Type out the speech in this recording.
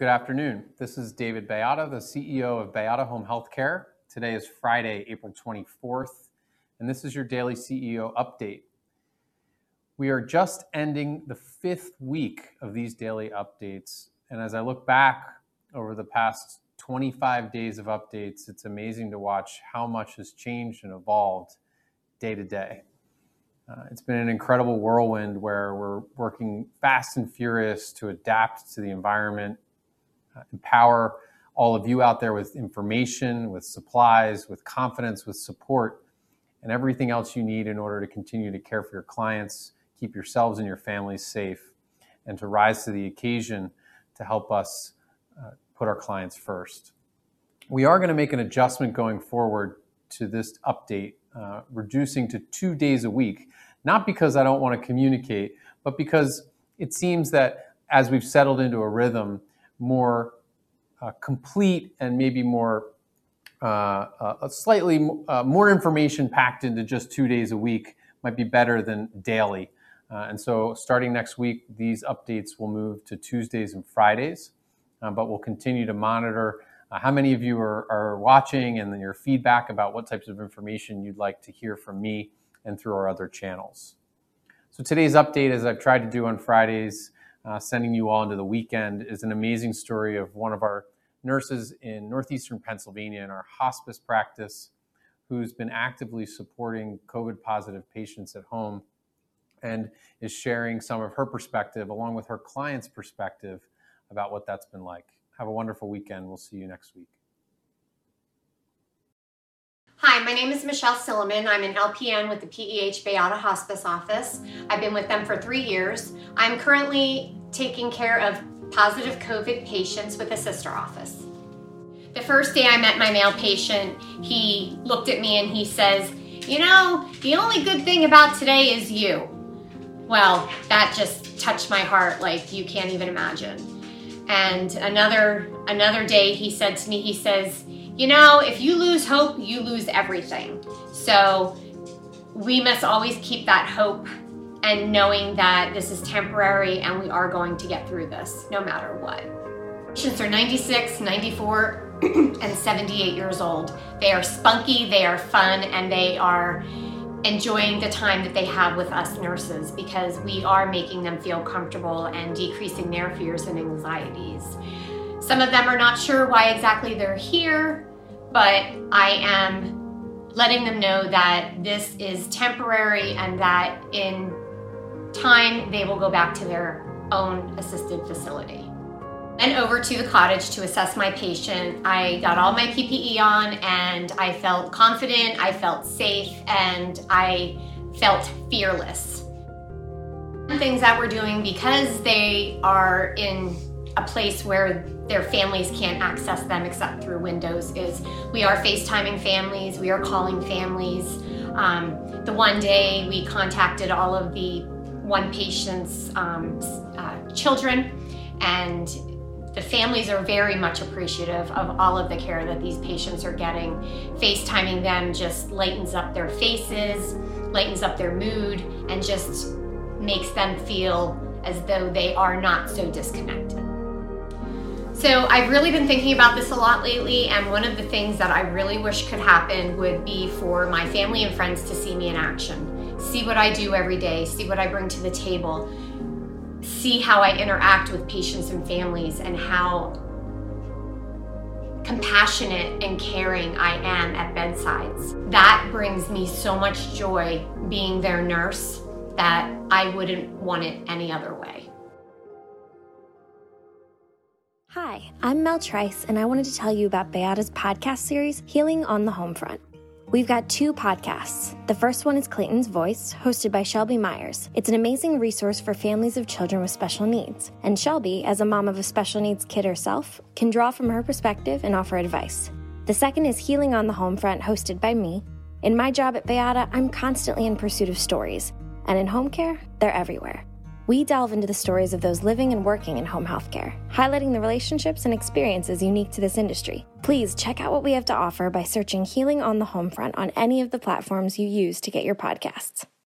Good afternoon. This is David Baiada, the CEO of BAYADA Home Healthcare. Today is Friday, April 24th, and this is your daily CEO update. We are just ending the fifth week of these daily updates. And as I look back over the past 25 days of updates, it's amazing to watch how much has changed and evolved day to day. Uh, it's been an incredible whirlwind where we're working fast and furious to adapt to the environment, empower all of you out there with information, with supplies, with confidence, with support, and everything else you need in order to continue to care for your clients keep yourselves and your families safe, and to rise to the occasion to help us uh, put our clients first. We are going to make an adjustment going forward to this update, uh, reducing to two days a week, not because I don't want to communicate, but because it seems that as we've settled into a rhythm, more uh, complete and maybe more uh, uh, slightly uh, more information packed into just two days a week might be better than daily. Uh, and so starting next week, these updates will move to Tuesdays and Fridays, but we'll continue to monitor how many of you are, are watching and your feedback about what types of information you'd like to hear from me and through our other channels. So today's update, as I've tried to do on Fridays, uh, sending you all into the weekend, is an amazing story of one of our nurses in northeastern Pennsylvania in our hospice practice who's been actively supporting COVID positive patients at home and is sharing some of her perspective along with her client's perspective about what that's been like. Have a wonderful weekend. We'll see you next week. My name is Michele Silliman. I'm an LPN with the PEH BAYADA Hospice Office. I've been with them for three years. I'm currently taking care of positive COVID patients with a sister office. The first day I met my male patient, he looked at me and he says, You know, the only good thing about today is you. Well, that just touched my heart like you can't even imagine. And another another day he said to me, he says, "You know, if you lose hope, you lose everything." So we must always keep that hope and knowing that this is temporary and we are going to get through this no matter what. Patients are 96, 94, and 78 years old. They are spunky, they are fun, and they are enjoying the time that they have with us nurses because we are making them feel comfortable and decreasing their fears and anxieties. Some of them are not sure why exactly they're here, but I am letting them know that this is temporary and that in time they will go back to their own assisted facility and over to the cottage to assess my patient. I got all my PPE on and I felt confident, I felt safe, and I felt fearless. Things that we're doing because they are in a place where their families can't access them except through windows is we are FaceTiming families, we are calling families. Um, the one day we contacted all of the one patient's um, uh, children and the families are very much appreciative of all of the care that these patients are getting. FaceTiming them just lightens up their faces, lightens up their mood, and just makes them feel as though they are not so disconnected. So I've really been thinking about this a lot lately, and one of the things that I really wish could happen would be for my family and friends to see me in action, see what I do every day, see what I bring to the table, see how I interact with patients and families and how compassionate and caring I am at bedsides. That brings me so much joy being their nurse that I wouldn't want it any other way. Hi, I'm Mel Trice, and I wanted to tell you about BAYADA's podcast series, Healing on the Homefront. We've got two podcasts. The first one is Clayton's Voice, hosted by Shelby Myers. It's an amazing resource for families of children with special needs. And Shelby, as a mom of a special needs kid herself, can draw from her perspective and offer advice. The second is Healing on the Homefront, hosted by me. In my job at Beata, I'm constantly in pursuit of stories. And in home care, they're everywhere we delve into the stories of those living and working in home healthcare, highlighting the relationships and experiences unique to this industry. Please check out what we have to offer by searching Healing on the Homefront on any of the platforms you use to get your podcasts.